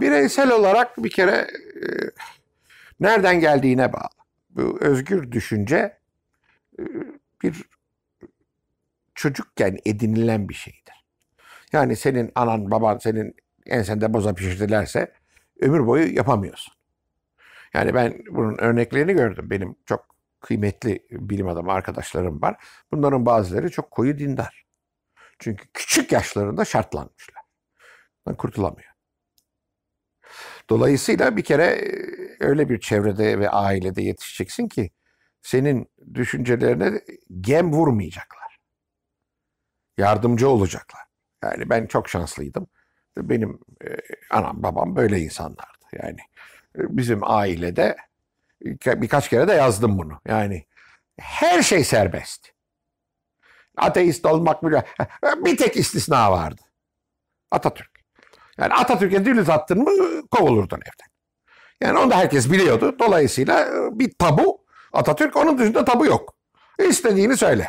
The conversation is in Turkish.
Bireysel olarak bir kere e, nereden geldiğine bağlı. Bu özgür düşünce e, bir çocukken edinilen bir şeydir. Yani senin anan baban senin ensende boza pişirdilerse ömür boyu yapamıyorsun. Yani ben bunun örneklerini gördüm. Benim çok kıymetli bilim adamı arkadaşlarım var. Bunların bazıları çok koyu dindar. Çünkü küçük yaşlarında şartlanmışlar. Kurtulamıyor. Dolayısıyla bir kere e, öyle bir çevrede ve ailede yetişeceksin ki senin düşüncelerine gem vurmayacaklar. Yardımcı olacaklar. Yani ben çok şanslıydım. Benim e, anam babam böyle insanlardı. Yani e, bizim ailede birkaç kere de yazdım bunu. Yani her şey serbest. Ateist olmak bile bir tek istisna vardı. Atatürk. Yani Atatürk'e dil uzattın mı kovulurdun evden. Yani onu da herkes biliyordu. Dolayısıyla bir tabu Atatürk onun dışında tabu yok. İstediğini söyle.